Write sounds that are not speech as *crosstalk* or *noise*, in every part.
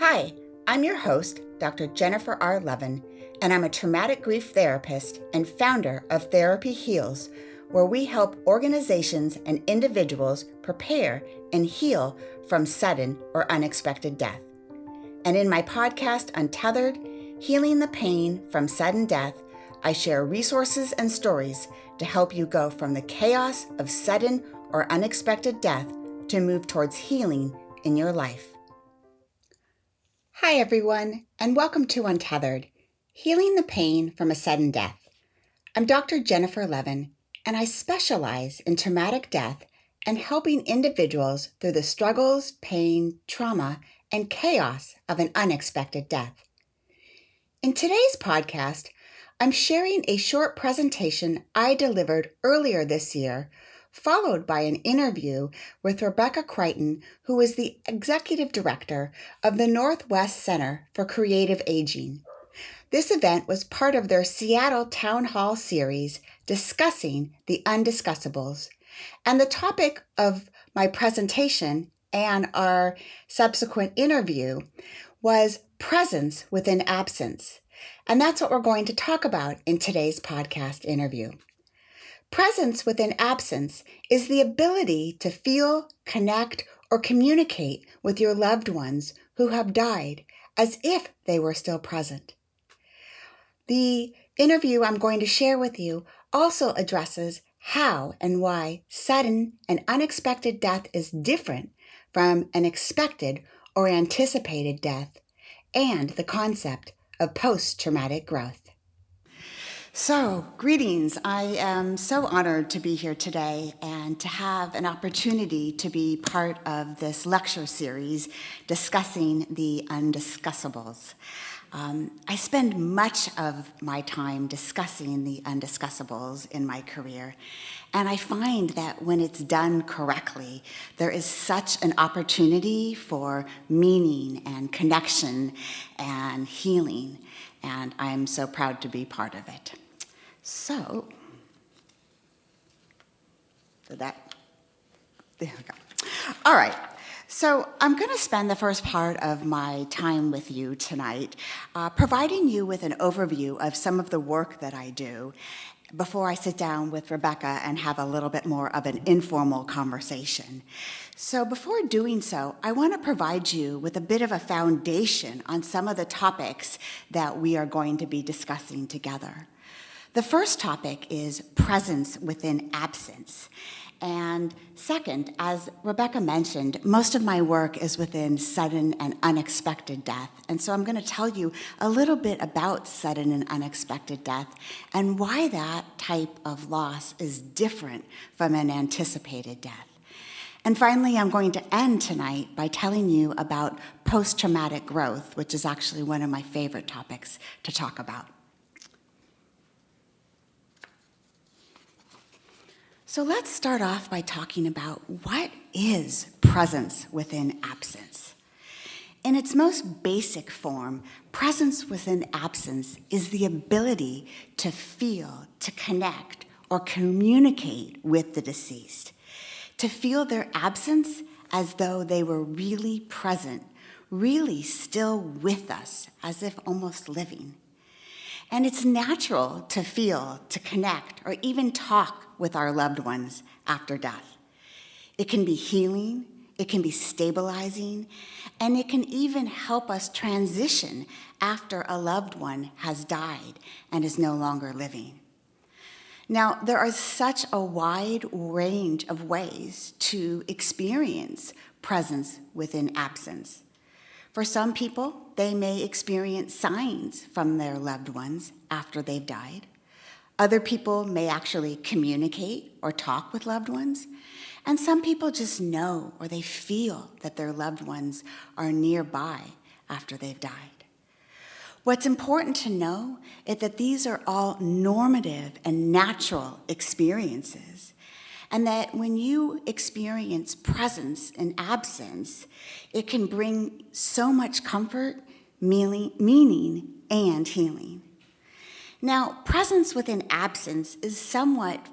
Hi, I'm your host, Dr. Jennifer R. Levin, and I'm a traumatic grief therapist and founder of Therapy Heals, where we help organizations and individuals prepare and heal from sudden or unexpected death. And in my podcast, Untethered Healing the Pain from Sudden Death, I share resources and stories to help you go from the chaos of sudden or unexpected death to move towards healing in your life. Hi, everyone, and welcome to Untethered Healing the Pain from a Sudden Death. I'm Dr. Jennifer Levin, and I specialize in traumatic death and helping individuals through the struggles, pain, trauma, and chaos of an unexpected death. In today's podcast, I'm sharing a short presentation I delivered earlier this year followed by an interview with Rebecca Crichton, who is the executive director of the Northwest Center for Creative Aging. This event was part of their Seattle Town Hall series discussing the undiscussables. And the topic of my presentation and our subsequent interview was presence within absence. And that's what we're going to talk about in today's podcast interview. Presence within absence is the ability to feel, connect, or communicate with your loved ones who have died as if they were still present. The interview I'm going to share with you also addresses how and why sudden and unexpected death is different from an expected or anticipated death, and the concept of post traumatic growth. So, greetings. I am so honored to be here today and to have an opportunity to be part of this lecture series discussing the undiscussables. Um, I spend much of my time discussing the undiscussables in my career, and I find that when it's done correctly, there is such an opportunity for meaning and connection and healing, and I'm so proud to be part of it. So, that, there we go. All right. So, I'm going to spend the first part of my time with you tonight uh, providing you with an overview of some of the work that I do before I sit down with Rebecca and have a little bit more of an informal conversation. So, before doing so, I want to provide you with a bit of a foundation on some of the topics that we are going to be discussing together. The first topic is presence within absence. And second, as Rebecca mentioned, most of my work is within sudden and unexpected death. And so I'm going to tell you a little bit about sudden and unexpected death and why that type of loss is different from an anticipated death. And finally, I'm going to end tonight by telling you about post traumatic growth, which is actually one of my favorite topics to talk about. So let's start off by talking about what is presence within absence. In its most basic form, presence within absence is the ability to feel, to connect, or communicate with the deceased, to feel their absence as though they were really present, really still with us, as if almost living. And it's natural to feel, to connect, or even talk with our loved ones after death. It can be healing, it can be stabilizing, and it can even help us transition after a loved one has died and is no longer living. Now, there are such a wide range of ways to experience presence within absence. For some people, they may experience signs from their loved ones after they've died. Other people may actually communicate or talk with loved ones. And some people just know or they feel that their loved ones are nearby after they've died. What's important to know is that these are all normative and natural experiences, and that when you experience presence and absence, it can bring so much comfort, meaning, and healing. Now, presence within absence is somewhat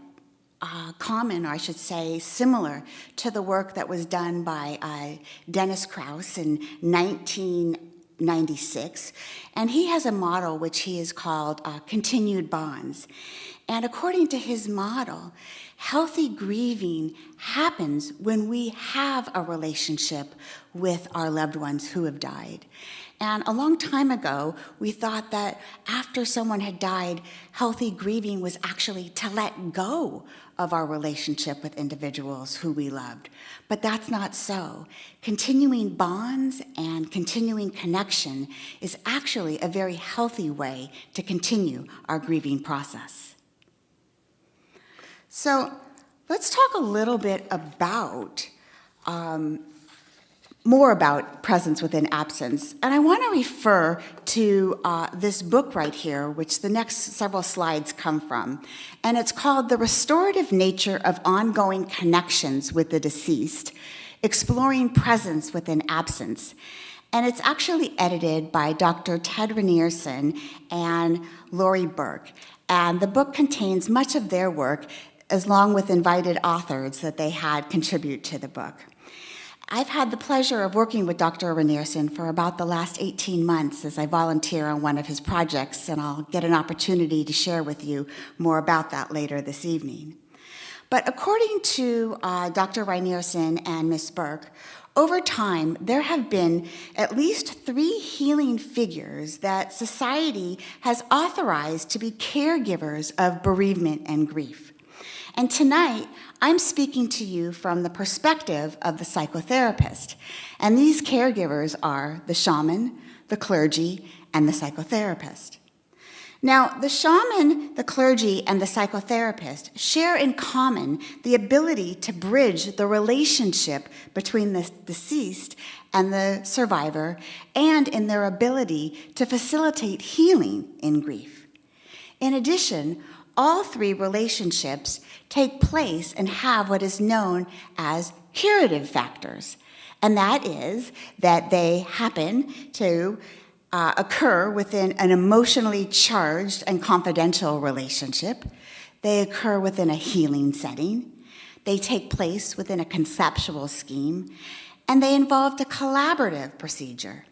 uh, common, or I should say, similar to the work that was done by uh, Dennis Klass in 1996, and he has a model which he has called uh, continued bonds. And according to his model, healthy grieving happens when we have a relationship with our loved ones who have died. And a long time ago, we thought that after someone had died, healthy grieving was actually to let go of our relationship with individuals who we loved. But that's not so. Continuing bonds and continuing connection is actually a very healthy way to continue our grieving process. So let's talk a little bit about um, more about presence within absence. And I want to refer to uh, this book right here, which the next several slides come from. And it's called The Restorative Nature of Ongoing Connections with the Deceased Exploring Presence Within Absence. And it's actually edited by Dr. Ted Rynearson and Laurie Burke. And the book contains much of their work, as along with invited authors that they had contribute to the book. I've had the pleasure of working with Dr. Rynearson for about the last 18 months as I volunteer on one of his projects, and I'll get an opportunity to share with you more about that later this evening. But according to uh, Dr. Rynearson and Ms. Burke, over time, there have been at least three healing figures that society has authorized to be caregivers of bereavement and grief. And tonight, I'm speaking to you from the perspective of the psychotherapist. And these caregivers are the shaman, the clergy, and the psychotherapist. Now, the shaman, the clergy, and the psychotherapist share in common the ability to bridge the relationship between the deceased and the survivor, and in their ability to facilitate healing in grief. In addition, all three relationships take place and have what is known as curative factors. And that is that they happen to uh, occur within an emotionally charged and confidential relationship. They occur within a healing setting. They take place within a conceptual scheme. And they involve a collaborative procedure.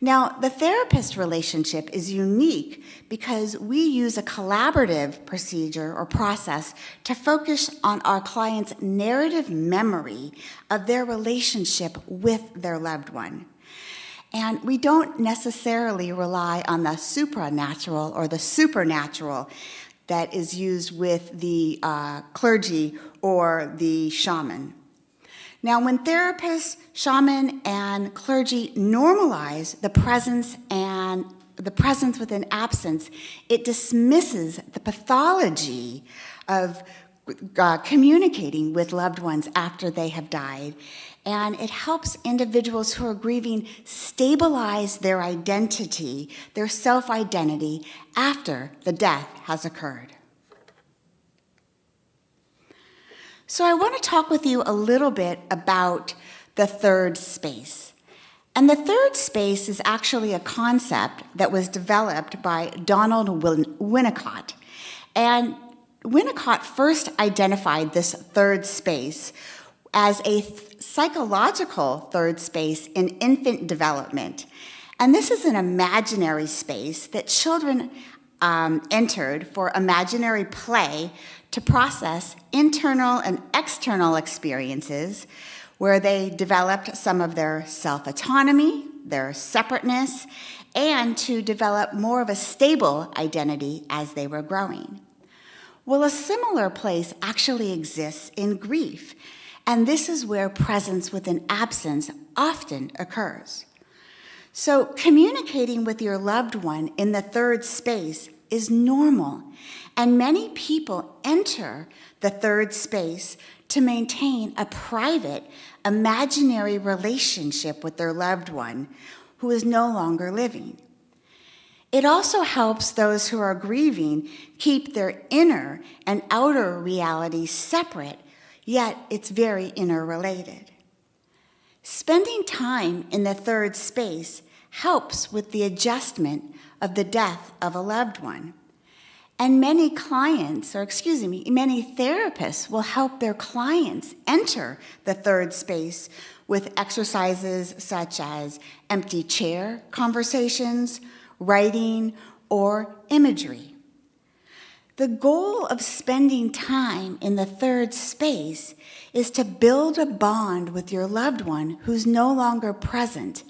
Now, the therapist relationship is unique because we use a collaborative procedure or process to focus on our client's narrative memory of their relationship with their loved one. And we don't necessarily rely on the supranatural or the supernatural that is used with the uh, clergy or the shaman. Now, when therapists, shaman, and clergy normalize the presence and the presence within absence, it dismisses the pathology of uh, communicating with loved ones after they have died. And it helps individuals who are grieving stabilize their identity, their self identity, after the death has occurred. So, I want to talk with you a little bit about the third space. And the third space is actually a concept that was developed by Donald Winnicott. And Winnicott first identified this third space as a th- psychological third space in infant development. And this is an imaginary space that children um, entered for imaginary play to process internal and external experiences where they developed some of their self autonomy, their separateness, and to develop more of a stable identity as they were growing. Well, a similar place actually exists in grief, and this is where presence within absence often occurs. So, communicating with your loved one in the third space is normal, and many people enter the third space to maintain a private, imaginary relationship with their loved one who is no longer living. It also helps those who are grieving keep their inner and outer reality separate, yet it's very interrelated. Spending time in the third space helps with the adjustment of the death of a loved one. And many clients, or excuse me, many therapists will help their clients enter the third space with exercises such as empty chair conversations, writing, or imagery. The goal of spending time in the third space is to build a bond with your loved one who's no longer present.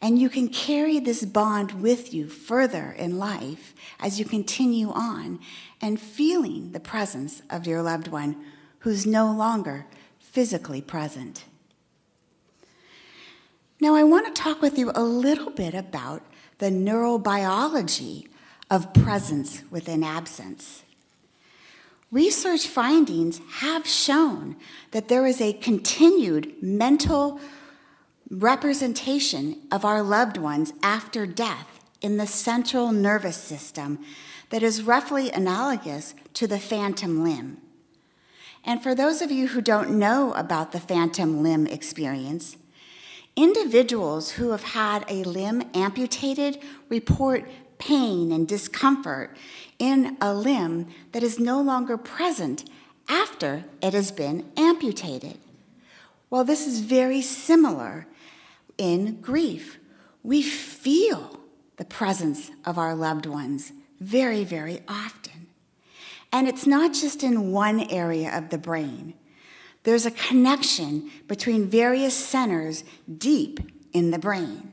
And you can carry this bond with you further in life as you continue on and feeling the presence of your loved one who's no longer physically present. Now, I want to talk with you a little bit about the neurobiology of presence within absence. Research findings have shown that there is a continued mental representation of our loved ones after death in the central nervous system that is roughly analogous to the phantom limb. And for those of you who don't know about the phantom limb experience, individuals who have had a limb amputated report pain and discomfort in a limb that is no longer present after it has been amputated. Well, this is very similar in grief. We feel the presence of our loved ones very, very often. And it's not just in one area of the brain. There's a connection between various centers deep in the brain.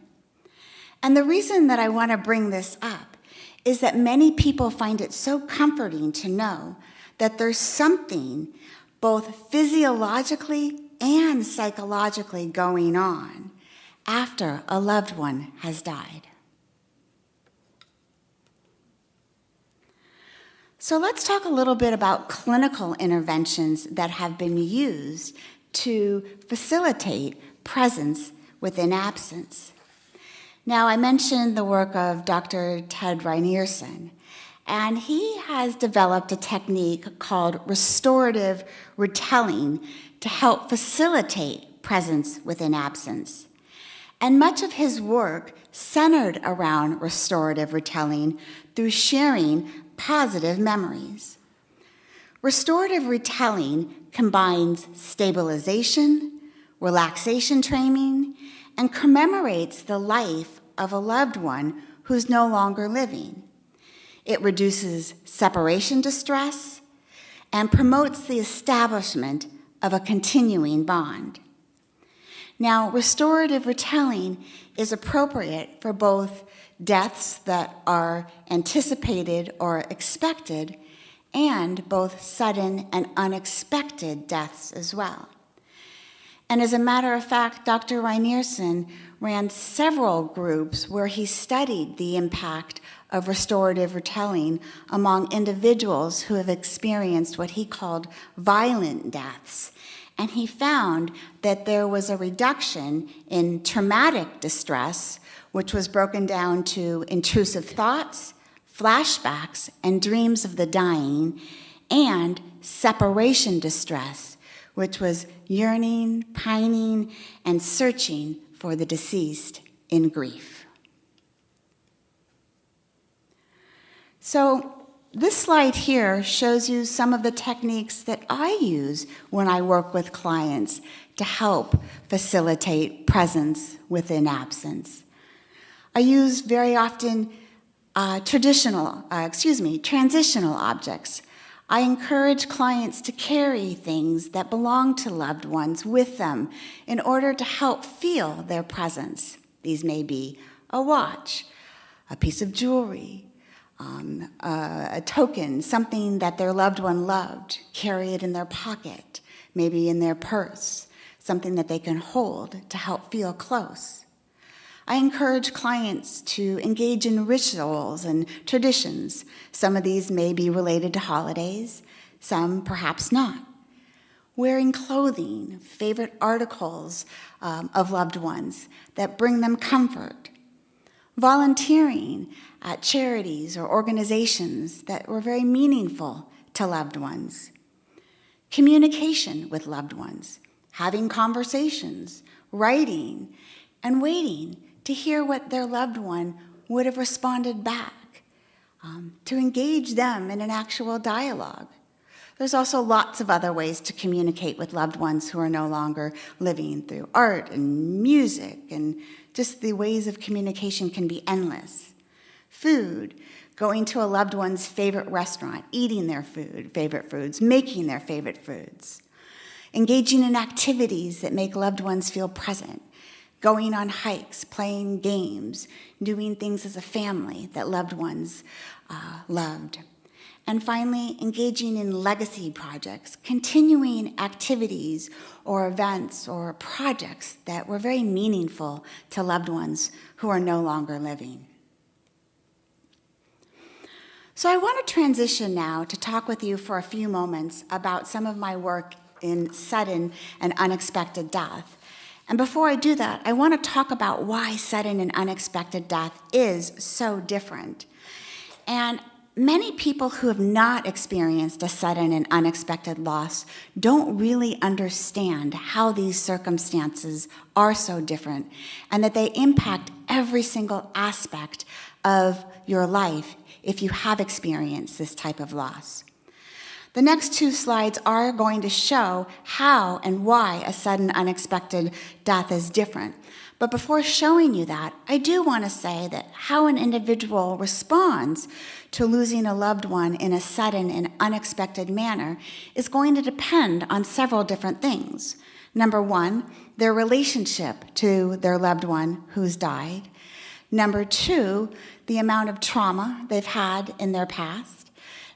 And the reason that I want to bring this up is that many people find it so comforting to know that there's something both physiologically and psychologically going on after a loved one has died. So let's talk a little bit about clinical interventions that have been used to facilitate presence within absence. Now, I mentioned the work of Dr. Ted Rynearson, and he has developed a technique called restorative retelling to help facilitate presence within absence. And much of his work centered around restorative retelling through sharing positive memories. Restorative retelling combines stabilization, relaxation training, and commemorates the life of a loved one who's no longer living. It reduces separation distress and promotes the establishment of a continuing bond. Now, restorative retelling is appropriate for both deaths that are anticipated or expected and both sudden and unexpected deaths as well. And as a matter of fact, Dr. Rynearson ran several groups where he studied the impact of restorative retelling among individuals who have experienced what he called violent deaths. And he found that there was a reduction in traumatic distress, which was broken down to intrusive thoughts, flashbacks, and dreams of the dying, and separation distress which was yearning, pining, and searching for the deceased in grief. So, this slide here shows you some of the techniques that I use when I work with clients to help facilitate presence within absence. I use very often uh, traditional, uh, excuse me, transitional objects I encourage clients to carry things that belong to loved ones with them in order to help feel their presence. These may be a watch, a piece of jewelry, um, a, a token, something that their loved one loved, carry it in their pocket, maybe in their purse, something that they can hold to help feel close. I encourage clients to engage in rituals and traditions. Some of these may be related to holidays, some perhaps not. Wearing clothing, favorite articles um, of loved ones that bring them comfort. Volunteering at charities or organizations that were very meaningful to loved ones. Communication with loved ones, having conversations, writing, and waiting to hear what their loved one would have responded back, um, to engage them in an actual dialogue. There's also lots of other ways to communicate with loved ones who are no longer living through art and music, and just the ways of communication can be endless. Food, going to a loved one's favorite restaurant, eating their food, favorite foods, making their favorite foods. Engaging in activities that make loved ones feel present, going on hikes, playing games, doing things as a family that loved ones uh, loved. And finally, engaging in legacy projects, continuing activities or events or projects that were very meaningful to loved ones who are no longer living. So, I want to transition now to talk with you for a few moments about some of my work in sudden and unexpected death. And before I do that, I want to talk about why sudden and unexpected death is so different. And many people who have not experienced a sudden and unexpected loss don't really understand how these circumstances are so different and that they impact every single aspect of your life if you have experienced this type of loss. The next two slides are going to show how and why a sudden unexpected death is different. But before showing you that, I do want to say that how an individual responds to losing a loved one in a sudden and unexpected manner is going to depend on several different things. Number one, their relationship to their loved one who's died. Number two, the amount of trauma they've had in their past.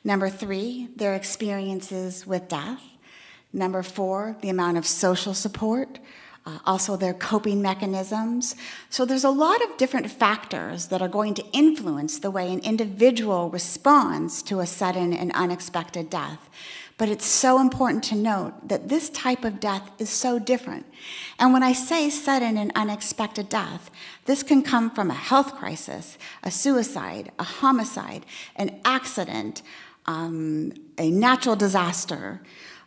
Number three, their experiences with death. Number four, the amount of social support uh, also their coping mechanisms. So there's a lot of different factors that are going to influence the way an individual responds to a sudden and unexpected death. But it's so important to note that this type of death is so different. And when I say sudden and unexpected death, this can come from a health crisis, a suicide, a homicide, an accident, um, a natural disaster,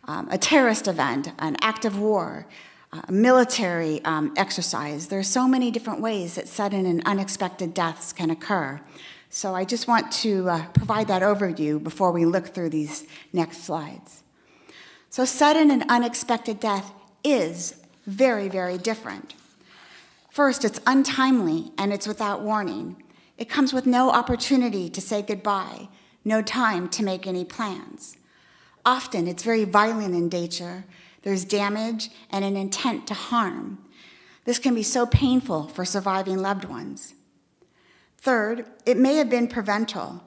um, a terrorist event, an act of war, uh, military um, exercise. There are so many different ways that sudden and unexpected deaths can occur. So I just want to uh, provide that overview before we look through these next slides. So, sudden and unexpected death is very, very different. First, it's untimely and it's without warning. It comes with no opportunity to say goodbye, no time to make any plans. Often, it's very violent in nature there's damage and an intent to harm. This can be so painful for surviving loved ones. Third, it may have been preventable,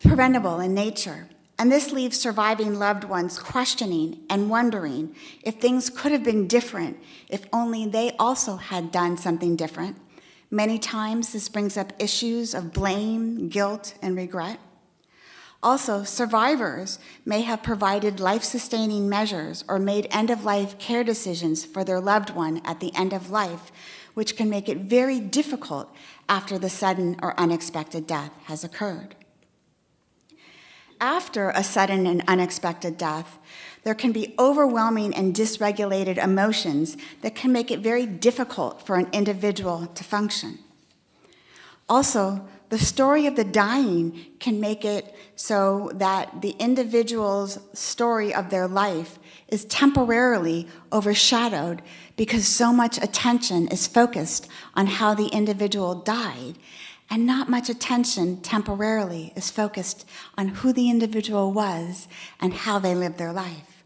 preventable in nature, and this leaves surviving loved ones questioning and wondering if things could have been different if only they also had done something different. Many times, this brings up issues of blame, guilt, and regret. Also, survivors may have provided life sustaining measures or made end of life care decisions for their loved one at the end of life, which can make it very difficult after the sudden or unexpected death has occurred. After a sudden and unexpected death, there can be overwhelming and dysregulated emotions that can make it very difficult for an individual to function. Also, the story of the dying can make it so that the individual's story of their life is temporarily overshadowed because so much attention is focused on how the individual died, and not much attention temporarily is focused on who the individual was and how they lived their life.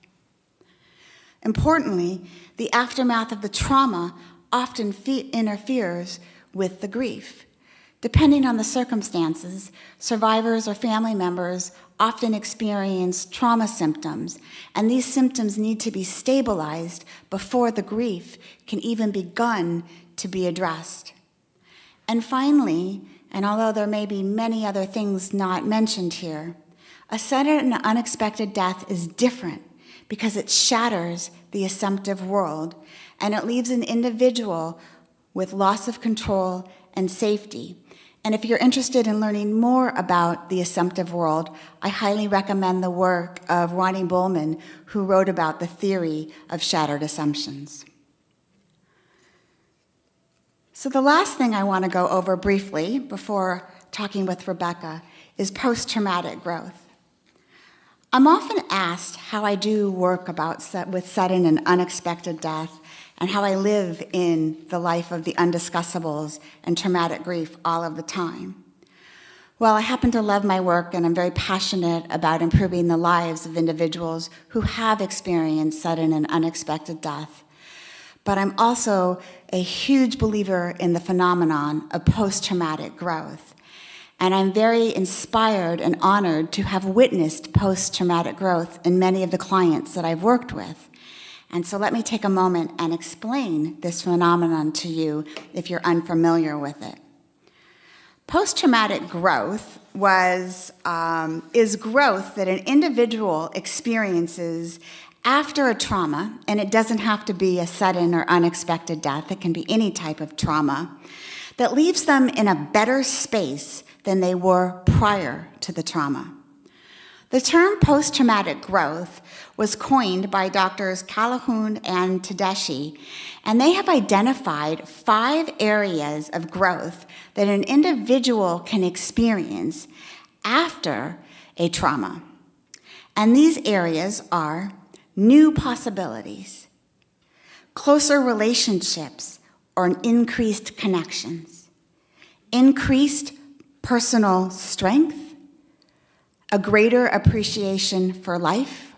Importantly, the aftermath of the trauma often interferes with the grief. Depending on the circumstances, survivors or family members often experience trauma symptoms, and these symptoms need to be stabilized before the grief can even begin to be addressed. And finally, and although there may be many other things not mentioned here, a sudden and unexpected death is different because it shatters the assumptive world and it leaves an individual with loss of control and safety and if you're interested in learning more about the assumptive world, I highly recommend the work of Ronnie Bulman, who wrote about the theory of shattered assumptions. So, the last thing I want to go over briefly before talking with Rebecca is post traumatic growth. I'm often asked how I do work about with sudden and unexpected death and how I live in the life of the undiscussables and traumatic grief all of the time. Well, I happen to love my work and I'm very passionate about improving the lives of individuals who have experienced sudden and unexpected death. But I'm also a huge believer in the phenomenon of post traumatic growth and I'm very inspired and honored to have witnessed post traumatic growth in many of the clients that I've worked with. And so let me take a moment and explain this phenomenon to you if you're unfamiliar with it. Post traumatic growth was, um, is growth that an individual experiences after a trauma, and it doesn't have to be a sudden or unexpected death, it can be any type of trauma, that leaves them in a better space than they were prior to the trauma. The term post traumatic growth was coined by doctors Calhoun and Tedeschi, and they have identified five areas of growth that an individual can experience after a trauma. And these areas are new possibilities, closer relationships or increased connections, increased personal strength, a greater appreciation for life,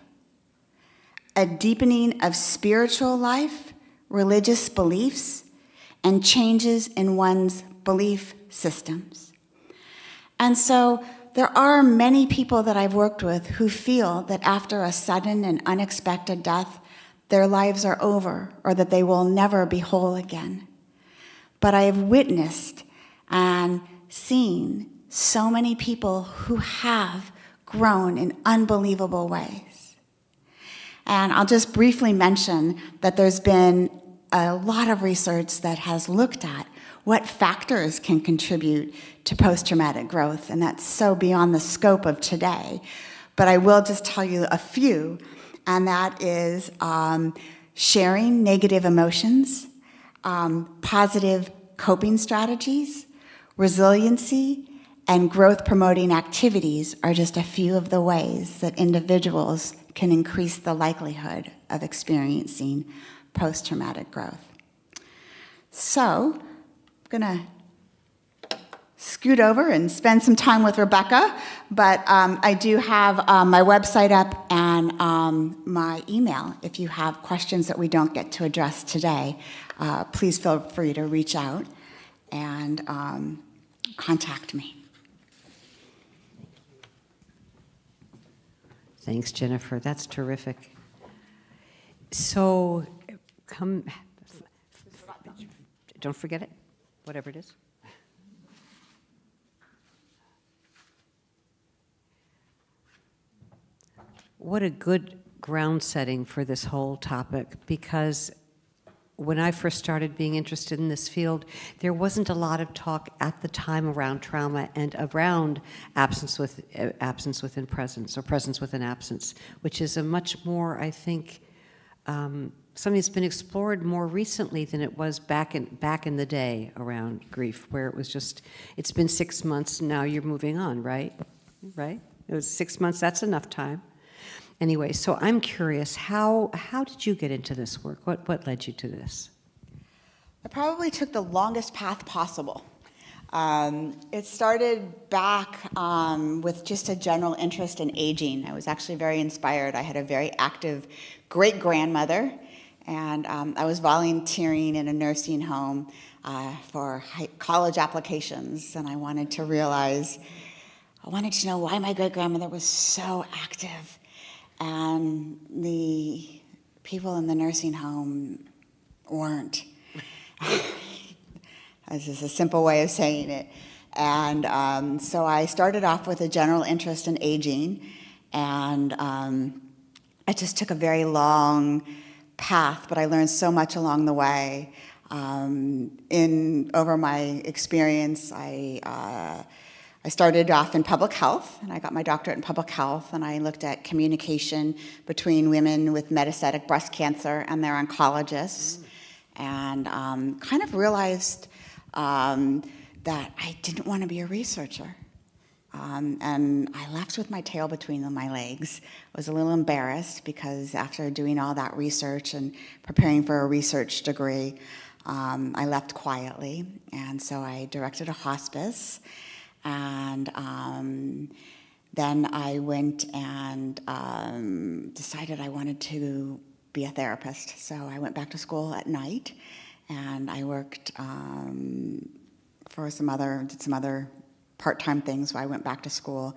a deepening of spiritual life, religious beliefs, and changes in one's belief systems. And so there are many people that I've worked with who feel that after a sudden and unexpected death, their lives are over or that they will never be whole again. But I have witnessed and seen so many people who have grown in unbelievable ways. And I'll just briefly mention that there's been a lot of research that has looked at what factors can contribute to post traumatic growth, and that's so beyond the scope of today. But I will just tell you a few, and that is um, sharing negative emotions, um, positive coping strategies, Resiliency and growth promoting activities are just a few of the ways that individuals can increase the likelihood of experiencing post traumatic growth. So, I'm going to scoot over and spend some time with Rebecca, but um, I do have um, my website up and um, my email. If you have questions that we don't get to address today, uh, please feel free to reach out and um, contact me. Thanks, Jennifer. That's terrific. So, come, don't forget it, whatever it is. What a good ground setting for this whole topic because when I first started being interested in this field, there wasn't a lot of talk at the time around trauma and around absence with uh, absence within presence or presence within absence, which is a much more, I think, um, something that's been explored more recently than it was back in back in the day around grief, where it was just it's been six months now you're moving on, right? Right? It was six months. That's enough time anyway, so I'm curious, how, how did you get into this work? What, what led you to this? I probably took the longest path possible. Um, it started back um, with just a general interest in aging. I was actually very inspired. I had a very active great grandmother, and um, I was volunteering in a nursing home uh, for college applications, and I wanted to realize, I wanted to know why my great grandmother was so active and the people in the nursing home weren't. *laughs* This is a simple way of saying it. And um, so I started off with a general interest in aging, and um, I just took a very long path, but I learned so much along the way. Um, in over my experience, I uh, I started off in public health, and I got my doctorate in public health, and I looked at communication between women with metastatic breast cancer and their oncologists, mm. and um, kind of realized um, that I didn't want to be a researcher. Um, and I left with my tail between my legs. I was a little embarrassed because after doing all that research and preparing for a research degree, um, I left quietly. And so I directed a hospice. And um, then I went and um, decided I wanted to be a therapist. So I went back to school at night and I worked um, for some other, did some other part-time things. So I went back to school,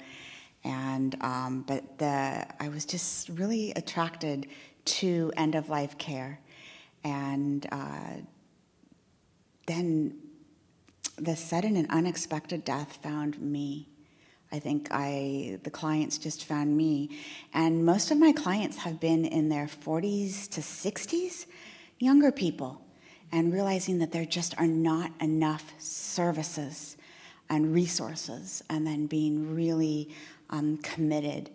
and um, but the I was just really attracted to end-of-life care, and uh, then the sudden and unexpected death found me. I think I the clients just found me, and most of my clients have been in their 40s to 60s, younger people, and realizing that there just are not enough services and resources, and then being really um, committed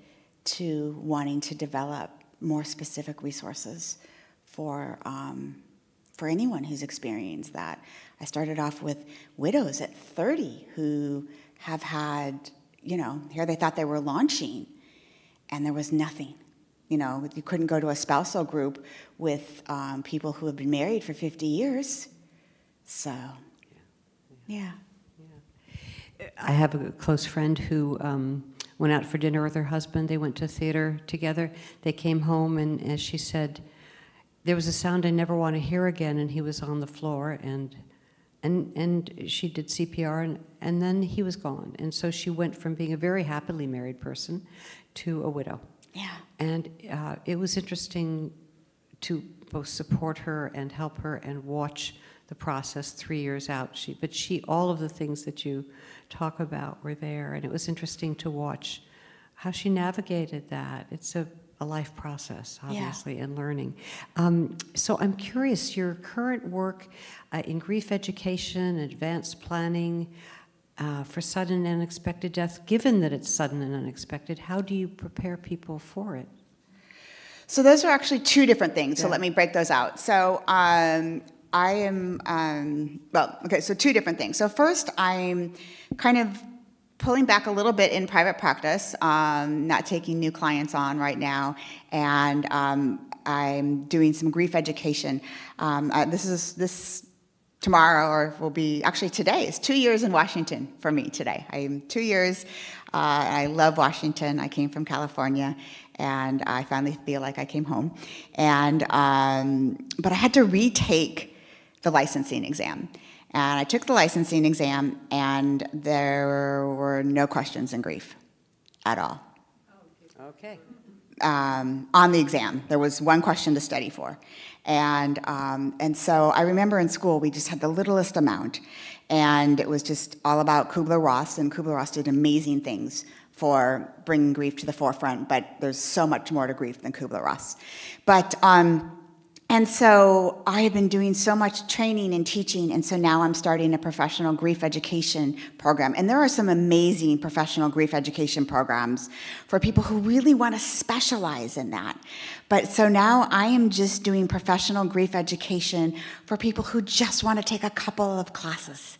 to wanting to develop more specific resources for um, for anyone who's experienced that. I started off with widows at 30 who have had, you know, here they thought they were launching, and there was nothing. You know, you couldn't go to a spousal group with um, people who have been married for 50 years. So, yeah. yeah. yeah. I have a close friend who um, went out for dinner with her husband. They went to theater together. They came home, and as she said, there was a sound I never want to hear again, and he was on the floor, and and and she did CPR, and and then he was gone. And so she went from being a very happily married person to a widow. Yeah. And uh, it was interesting to both support her and help her and watch the process three years out. She, but she, all of the things that you talk about were there, and it was interesting to watch how she navigated that. It's a, a life process, obviously, and learning. Um, so I'm curious, your current work uh, in grief education, advanced planning. Uh, for sudden and unexpected death, given that it's sudden and unexpected, how do you prepare people for it? So those are actually two different things. So let me break those out. So um, I am um, well. Okay, so two different things. So first, I'm kind of pulling back a little bit in private practice, um, not taking new clients on right now, and um, I'm doing some grief education. Um, uh, this is this tomorrow or will be actually today It's two years in washington for me today. I'm two years uh, i love washington. I came from california and i finally feel like i came home. And um, but i had to retake the licensing exam and i took the licensing exam and there were no questions in grief at all Okay. um, on the exam. There was one question to study for. And, um, and so I remember in school we just had the littlest amount. And it was just all about Kubler Ross, and Kubler Ross did amazing things for bringing grief to the forefront, but there's so much more to grief than Kubler Ross. But um, and so I have been doing so much training and teaching, and so now I'm starting a professional grief education program. And there are some amazing professional grief education programs for people who really want to specialize in that. But so now I am just doing professional grief education for people who just want to take a couple of classes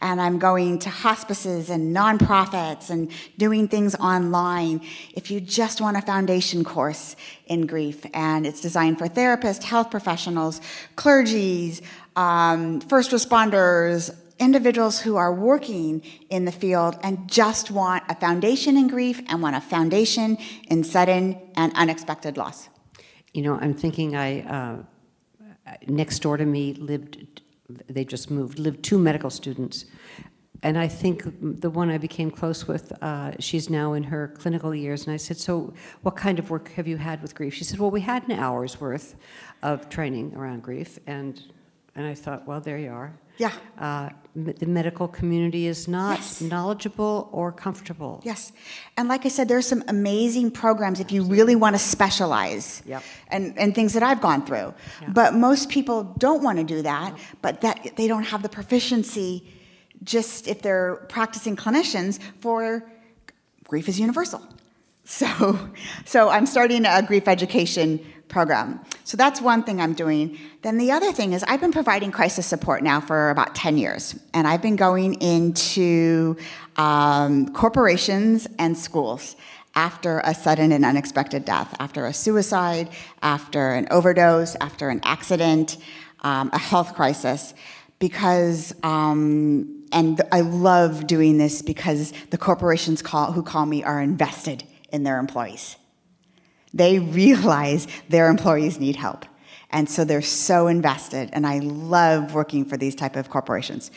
and I'm going to hospices and nonprofits and doing things online. If you just want a foundation course in grief, and it's designed for therapists, health professionals, clergies, um, first responders, individuals who are working in the field and just want a foundation in grief and want a foundation in sudden and unexpected loss. You know, I'm thinking I, uh, next door to me lived, they just moved, lived two medical students. And I think the one I became close with, uh, she's now in her clinical years. And I said, So, what kind of work have you had with grief? She said, Well, we had an hour's worth of training around grief. And, and I thought, Well, there you are. Yeah. Uh, the medical community is not Yes. knowledgeable or comfortable. Yes. And like I said, there's some amazing programs if you really want to specialize. Yep. And, and things that I've gone through. Yeah. But most people don't want to do that, but that they don't have the proficiency just if they're practicing clinicians for grief is universal. So, so I'm starting a grief education program. So that's one thing I'm doing. Then the other thing is I've been providing crisis support now for about 10 years, and I've been going into um, corporations and schools after a sudden and unexpected death, after a suicide, after an overdose, after an accident, um, a health crisis, because um, and I love doing this because the corporations call, who call me are invested in their employees. They realize their employees need help. And so they're so invested, and I love working for these type of corporations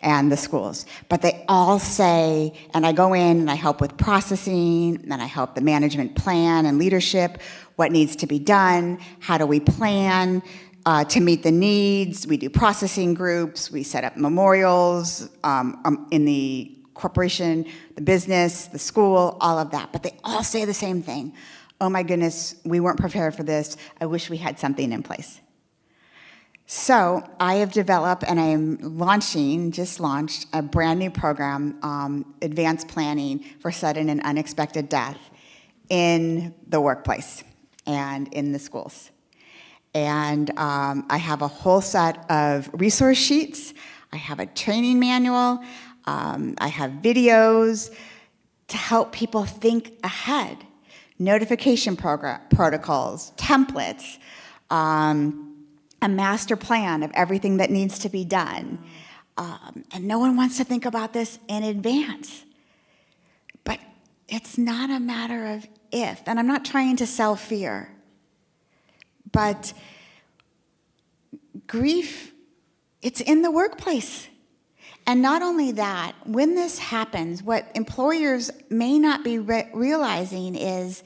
and the schools. But they all say, and I go in and I help with processing, and I help the management plan and leadership, what needs to be done, how do we plan, uh, to meet the needs. We do processing groups. We set up memorials um, um, in the corporation, the business, the school, all of that. But they all say the same thing. Oh my goodness, we weren't prepared for this. I wish we had something in place. So I have developed and I am launching, just launched, a brand new program, um, Advanced Planning for Sudden and Unexpected Death in the workplace and in the schools. And um, I have a whole set of resource sheets. I have a training manual. Um, I have videos to help people think ahead, notification program, protocols, templates, um, a master plan of everything that needs to be done. Um, and no one wants to think about this in advance. But it's not a matter of if. And I'm not trying to sell fear. But grief, it's in the workplace. And not only that, when this happens, what employers may not be re- realizing is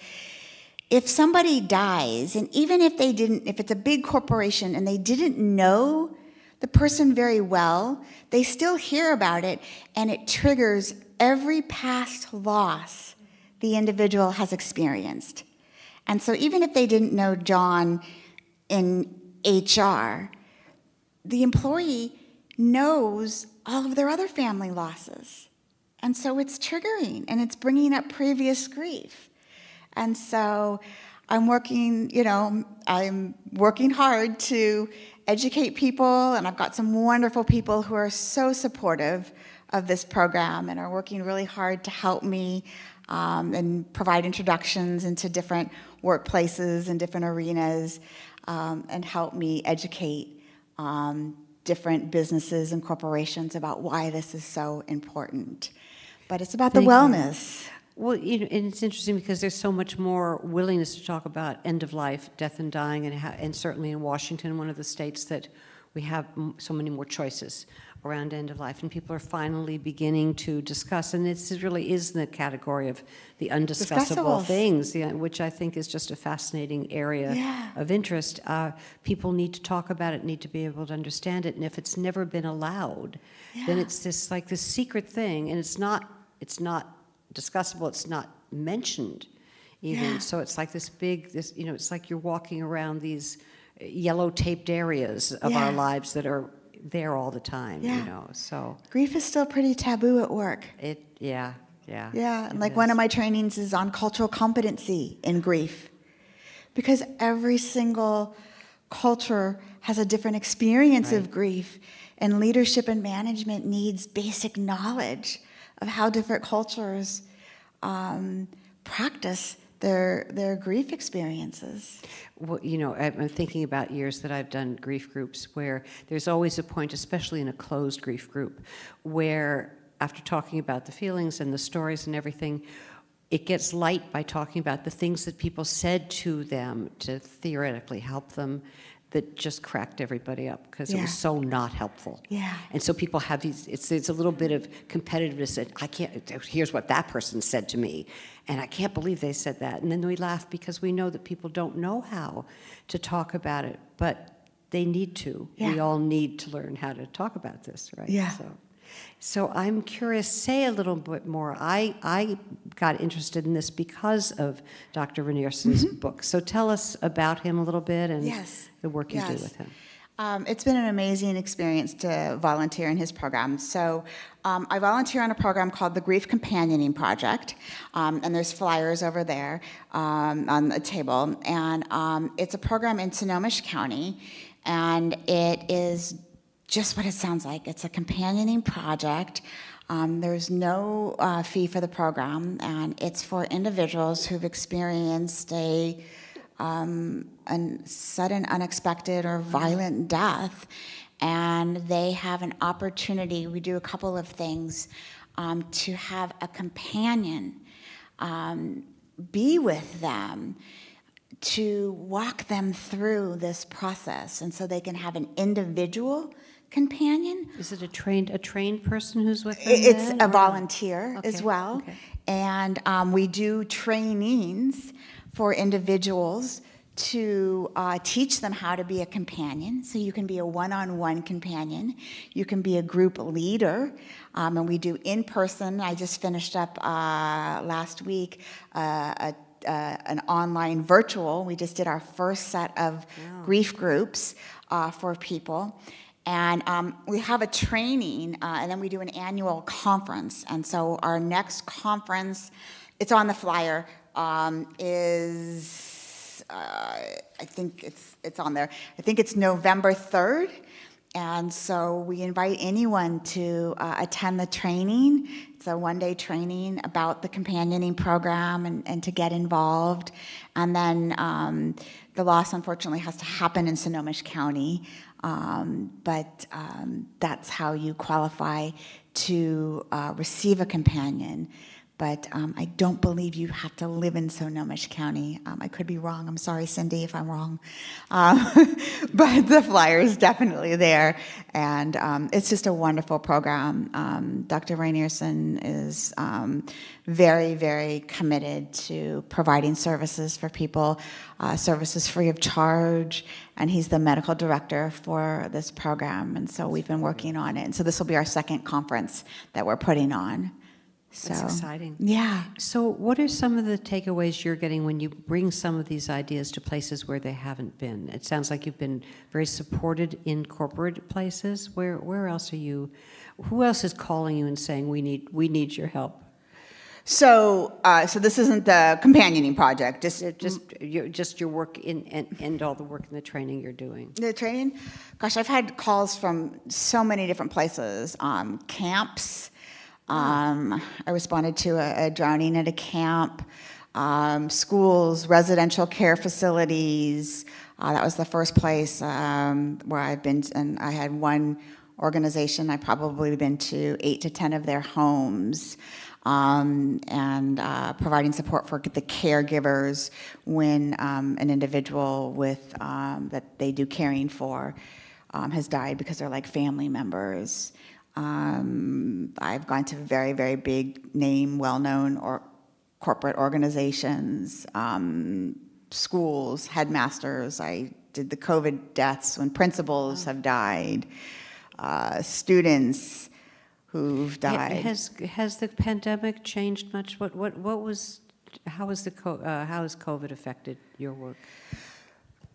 if somebody dies, and even if they didn't, if it's a big corporation and they didn't know the person very well, they still hear about it and it triggers every past loss the individual has experienced. And so even if they didn't know John in HR, the employee knows all of their other family losses. And so it's triggering and it's bringing up previous grief. And so I'm working, you know, I'm working hard to educate people, and I've got some wonderful people who are so supportive of this program and are working really hard to help me um, and provide introductions into different workplaces and different arenas um, and help me educate um, different businesses and corporations about why this is so important. But it's about Thank the you. wellness. Well, you know, and it's interesting because there's so much more willingness to talk about end of life, death and dying, and, and certainly in Washington, one of the states that we have m- so many more choices around end of life, and people are finally beginning to discuss. And this really is in the category of the undiscussable things, yeah, which I think is just a fascinating area Yeah. of interest. Uh, people need to talk about it, need to be able to understand it, and if it's never been allowed, then it's this like this secret thing, and it's not it's not discussable. It's not mentioned even. Yeah. So it's like this big this you know it's like you're walking around these yellow taped areas of our lives that are there all the time. You know, so Grief is still pretty taboo at work. it yeah yeah Yeah, and like one of my trainings is on cultural competency in grief. Because every single culture has a different experience of grief, and leadership and management needs basic knowledge of how different cultures um, practice their, their grief experiences. Well, you know, I'm I'm thinking about years that I've done grief groups where there's always a point, especially in a closed grief group, where after talking about the feelings and the stories and everything, it gets light by talking about the things that people said to them to theoretically help them that just cracked everybody up because it was so not helpful. Yeah. And so people have these, it's, it's a little bit of competitiveness that I can't, here's what that person said to me. And I can't believe they said that. And then we laugh because we know that people don't know how to talk about it, but they need to. Yeah. We all need to learn how to talk about this, right? Yeah. So, so I'm curious, say a little bit more. I, I got interested in this because of Dr. Rynearson's book. So tell us about him a little bit and Mm-hmm. Yes. The work you do Yes. with him. Um, it's been an amazing experience to volunteer in his program. So, um, I volunteer on a program called the Grief Companioning Project, um, and there's flyers over there um, on the table. And um, it's a program in Snohomish County, and it is just what it sounds like. It's a companioning project. Um, there's no uh, fee for the program, and it's for individuals who've experienced a um, a sudden, unexpected, or violent death, and they have an opportunity. We do a couple of things um, to have a companion um, be with them to walk them through this process, and so they can have an individual companion. Is it a trained a trained person who's with them? It's then, a or- volunteer as well. okay. And um, we do trainings for individuals to uh, teach them how to be a companion. So you can be a one on one companion, you can be a group leader, um, and we do in person. I just finished up uh, last week. Uh, a uh, an online virtual. We just did our first set of grief groups uh, for people. And um, we have a training, uh, and then we do an annual conference. And so our next conference, it's on the flyer, um, is uh, I think it's it's on there. I think it's November third. And so we invite anyone to uh, attend the training. It's a one day training about the companioning program and, and to get involved. And then um, the loss, unfortunately, has to happen in Snohomish County. Um, but um, that's how you qualify to uh, receive a companion. But um, I don't believe you have to live in Snohomish County. Um, I could be wrong. I'm sorry, Cindy, if I'm wrong. Um, *laughs* but the flyer is definitely there. And um, it's just a wonderful program. Um, Dr. Rynearson is um, very, very committed to providing services for people, uh, services free of charge. And he's the medical director for this program. And so we've been working on it. And so this will be our second conference that we're putting on. So, That's exciting. Yeah. So, what are some of the takeaways you're getting when you bring some of these ideas to places where they haven't been? It sounds like you've been very supported in corporate places. Where where else are you? Who else is calling you and saying we need we need your help? So, uh, so this isn't the companioning project. Just, Just your just your work in and, and all the work and the training you're doing. the training. Gosh, I've had calls from so many different places. Um, camps. Um, I responded to a, a drowning at a camp. Um, schools, residential care facilities. Uh, that was the first place um, where I've been, and I had one organization. I probably been to eight to ten of their homes um, and uh, providing support for the caregivers when um, an individual with um, that they do caring for um, has died because they're like family members. Um, I've gone to very very big name, well known or corporate organizations, um, schools, headmasters. I did the COVID deaths when principals have died, uh, students who've died. Has has the pandemic changed much? What what what was how was the co- uh, how has COVID affected your work?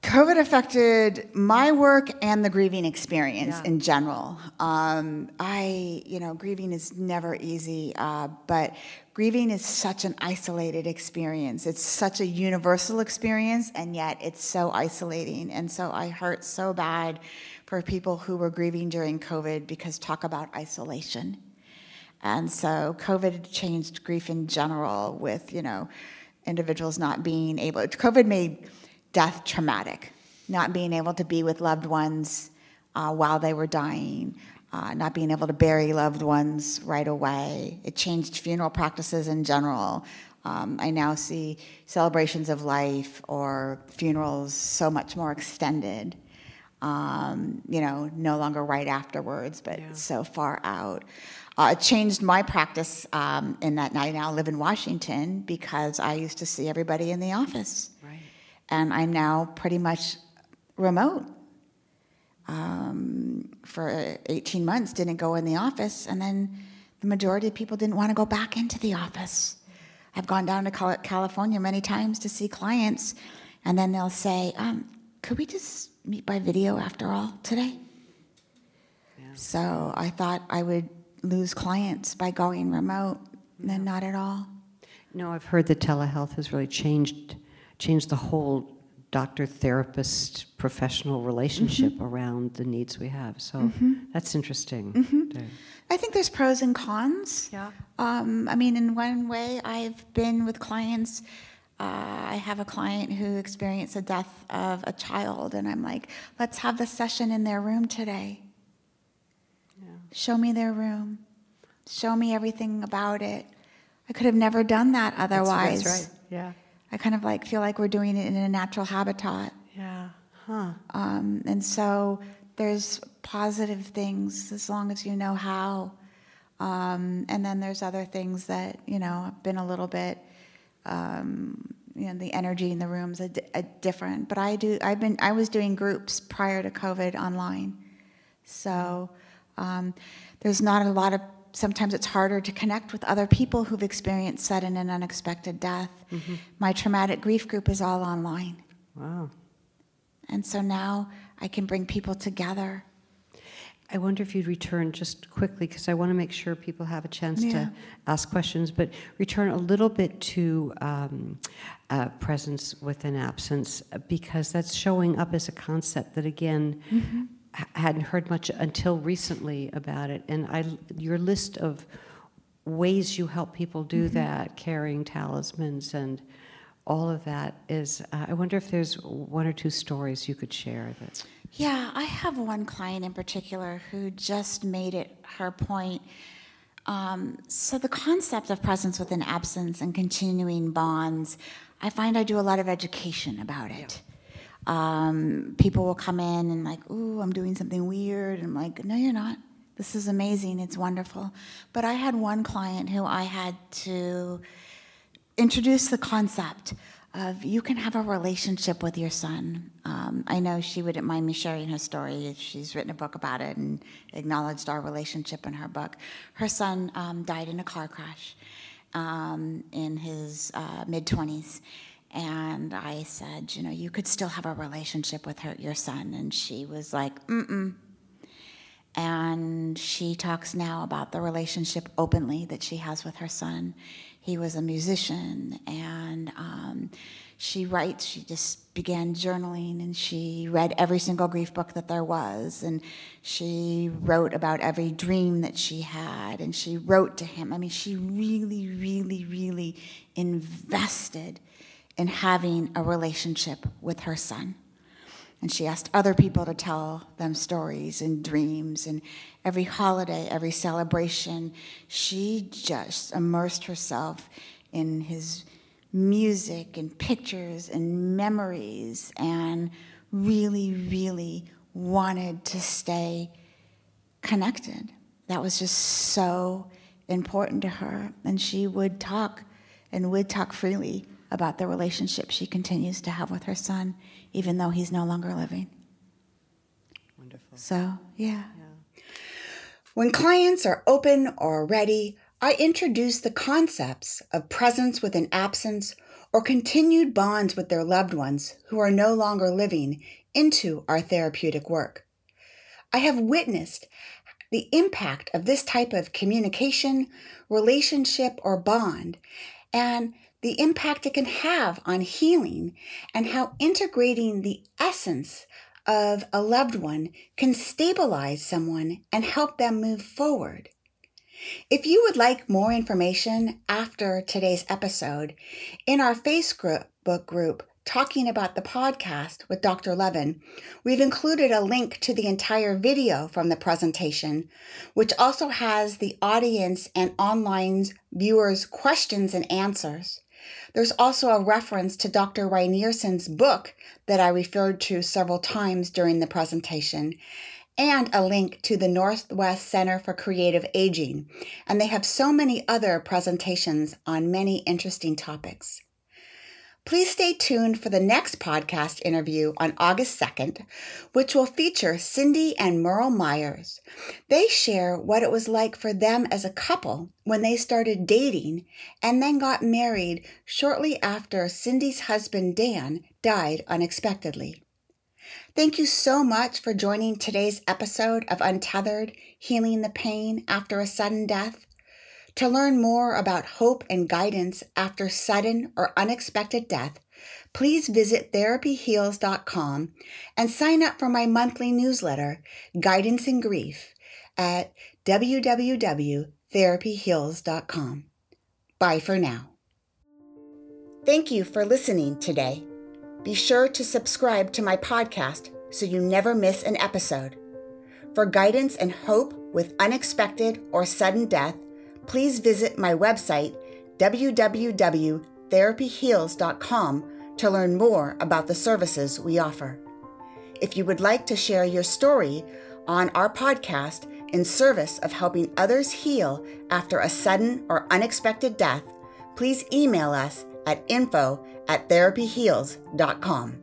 COVID affected my work and the grieving experience Yeah. in general. Um, I, you know, grieving is never easy, uh, but grieving is such an isolated experience. It's such a universal experience, and yet it's so isolating. And so I hurt so bad for people who were grieving during COVID because talk about isolation. And so COVID changed grief in general with, you know, individuals not being able, COVID made death traumatic, not being able to be with loved ones uh, while they were dying, uh, not being able to bury loved ones right away. It changed funeral practices in general. Um, I now see celebrations of life or funerals so much more extended. Um, you know, no longer right afterwards, but Yeah. so far out. Uh, it changed my practice um, in that I now live in Washington because I used to see everybody in the office. And I'm now pretty much remote. Um, for 18 months, didn't go in the office, and then the majority of people didn't want to go back into the office. I've gone down to California many times to see clients, and then they'll say, um, "Could we just meet by video after all today. Yeah. So I thought I would lose clients by going remote, and then not at all. No, I've heard that telehealth has really changed changed the whole doctor therapist professional relationship Mm-hmm. around the needs we have. So that's interesting. to- I think there's pros and cons. Yeah. Um, I mean, in one way, I've been with clients. Uh, I have a client who experienced the death of a child, and I'm like, let's have the session in their room today. Show me their room. Show me everything about it. I could have never done that That's- otherwise. That's right. Yeah. I kind of like feel like we're doing it in a natural habitat. Yeah. Huh. Um, and so there's positive things as long as you know how. Um, and then there's other things that, you know, have been a little bit, um, you know, the energy in the rooms are, are different. But I do, I've been, I was doing groups prior to COVID online. So um, there's not a lot of, sometimes it's harder to connect with other people who've experienced sudden and unexpected death. My traumatic grief group is all online. Wow. And so now I can bring people together. I wonder if you'd return just quickly, because I want to make sure people have a chance Yeah. to ask questions, but return a little bit to um, uh, presence within absence, because that's showing up as a concept that, again, h- hadn't heard much until recently about it. And I, your list of ways you help people do that, carrying talismans and all of that is, uh, I wonder if there's one or two stories you could share that. Yeah, I have one client in particular who just made it her point. Um, so, the concept of presence within absence and continuing bonds, I find I do a lot of education about it. Um, people will come in and, like, ooh, I'm doing something weird. And I'm like, no, you're not. This is amazing. It's wonderful. But I had one client who I had to introduce the concept of you can have a relationship with your son. Um, I know she wouldn't mind me sharing her story. She's written a book about it and acknowledged our relationship in her book. Her son um, died in a car crash um, in his uh, mid 20s. And I said, you know, you could still have a relationship with her, your son. And she was like, mm mm. And she talks now about the relationship openly that she has with her son. He was a musician, and um, she writes. She just began journaling, and she read every single grief book that there was, and she wrote about every dream that she had, and she wrote to him. I mean, she really, really, really invested in having a relationship with her son. And she asked other people to tell them stories and dreams. And every holiday, every celebration, she just immersed herself in his music and pictures and memories and really, really wanted to stay connected. That was just so important to her. And she would talk and would talk freely about the relationship she continues to have with her son, even though he's no longer living. Wonderful. So, yeah. When clients are open or ready, I introduce the concepts of presence within absence or continued bonds with their loved ones who are no longer living into our therapeutic work. I have witnessed the impact of this type of communication, relationship, or bond, and the impact it can have on healing, and how integrating the essence of a loved one can stabilize someone and help them move forward. If you would like more information after today's episode, in our Facebook group, Talking About the Podcast with Dr. Levin, we've included a link to the entire video from the presentation, which also has the audience and online viewers' questions and answers. There's also a reference to Dr. Rynearson's book that I referred to several times during the presentation, and a link to the Northwest Center for Creative Aging. And they have so many other presentations on many interesting topics. Please stay tuned for the next podcast interview on August 2nd, which will feature Cindy and Merle Myers. They share what it was like for them as a couple when they started dating and then got married shortly after Cindy's husband Dan died unexpectedly. Thank you so much for joining today's episode of Untethered Healing the Pain After a Sudden Death. To learn more about hope and guidance after sudden or unexpected death, please visit therapyheals.com and sign up for my monthly newsletter, Guidance in Grief, at www.therapyheals.com. Bye for now. Thank you for listening today. Be sure to subscribe to my podcast so you never miss an episode. For guidance and hope with unexpected or sudden death, please visit my website, www.therapyheals.com, to learn more about the services we offer. If you would like to share your story on our podcast in service of helping others heal after a sudden or unexpected death, please email us at info at therapyheals.com.